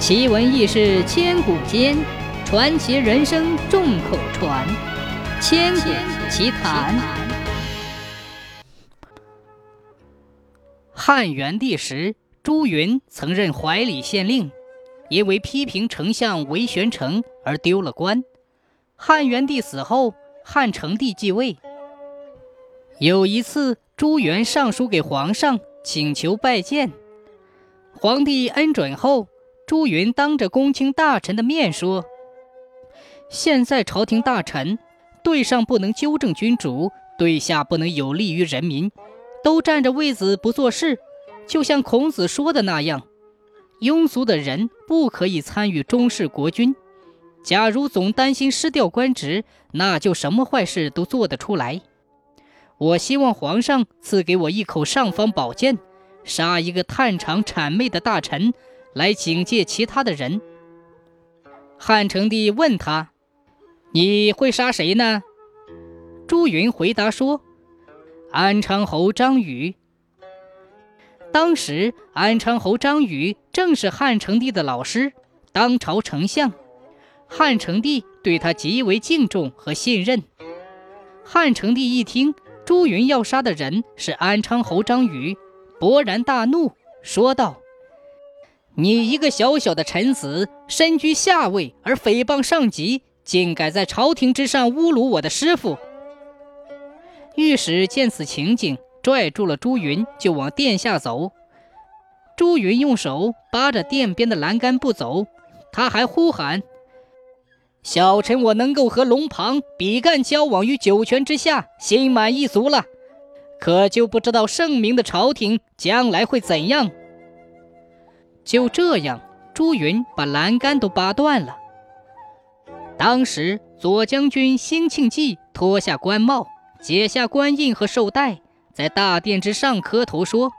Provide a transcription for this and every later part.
奇闻异事千古间，传奇人生众口传。千古奇谈。汉元帝时，朱云曾任怀里县令，因为批评丞相韦玄成而丢了官。汉元帝死后，汉成帝继位。有一次，朱元上书给皇上，请求拜见。皇帝恩准后。朱云当着公卿大臣的面说：“现在朝廷大臣，对上不能纠正君主，对下不能有利于人民，都占着位子不做事。就像孔子说的那样，庸俗的人不可以参与中事国君。假如总担心失掉官职，那就什么坏事都做得出来。我希望皇上赐给我一口尚方宝剑，杀一个探长谄媚的大臣。”来警戒其他的人。汉成帝问他：“你会杀谁呢？”朱云回答说：“安昌侯张宇。”当时安昌侯张宇正是汉成帝的老师，当朝丞相。汉成帝对他极为敬重和信任。汉成帝一听朱云要杀的人是安昌侯张宇，勃然大怒，说道。你一个小小的臣子，身居下位而诽谤上级，竟敢在朝廷之上侮辱我的师傅！御史见此情景，拽住了朱云，就往殿下走。朱云用手扒着殿边的栏杆不走，他还呼喊：“小臣我能够和龙旁、比干交往于九泉之下，心满意足了。可就不知道圣明的朝廷将来会怎样。”就这样，朱云把栏杆都扒断了。当时，左将军辛庆忌脱下官帽，解下官印和绶带，在大殿之上磕头说：“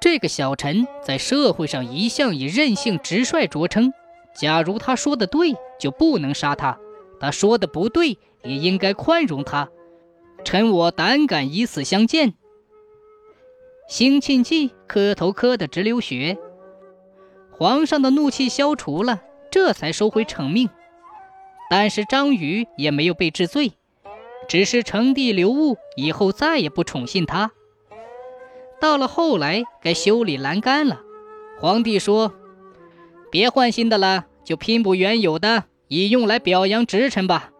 这个小臣在社会上一向以任性直率着称。假如他说的对，就不能杀他；他说的不对，也应该宽容他。臣我胆敢以死相见。”辛庆忌磕头磕得直流血。皇上的怒气消除了，这才收回成命。但是张宇也没有被治罪，只是成帝留物，以后再也不宠信他。到了后来，该修理栏杆了。皇帝说：“别换新的了，就拼补原有的，以用来表扬直臣吧。”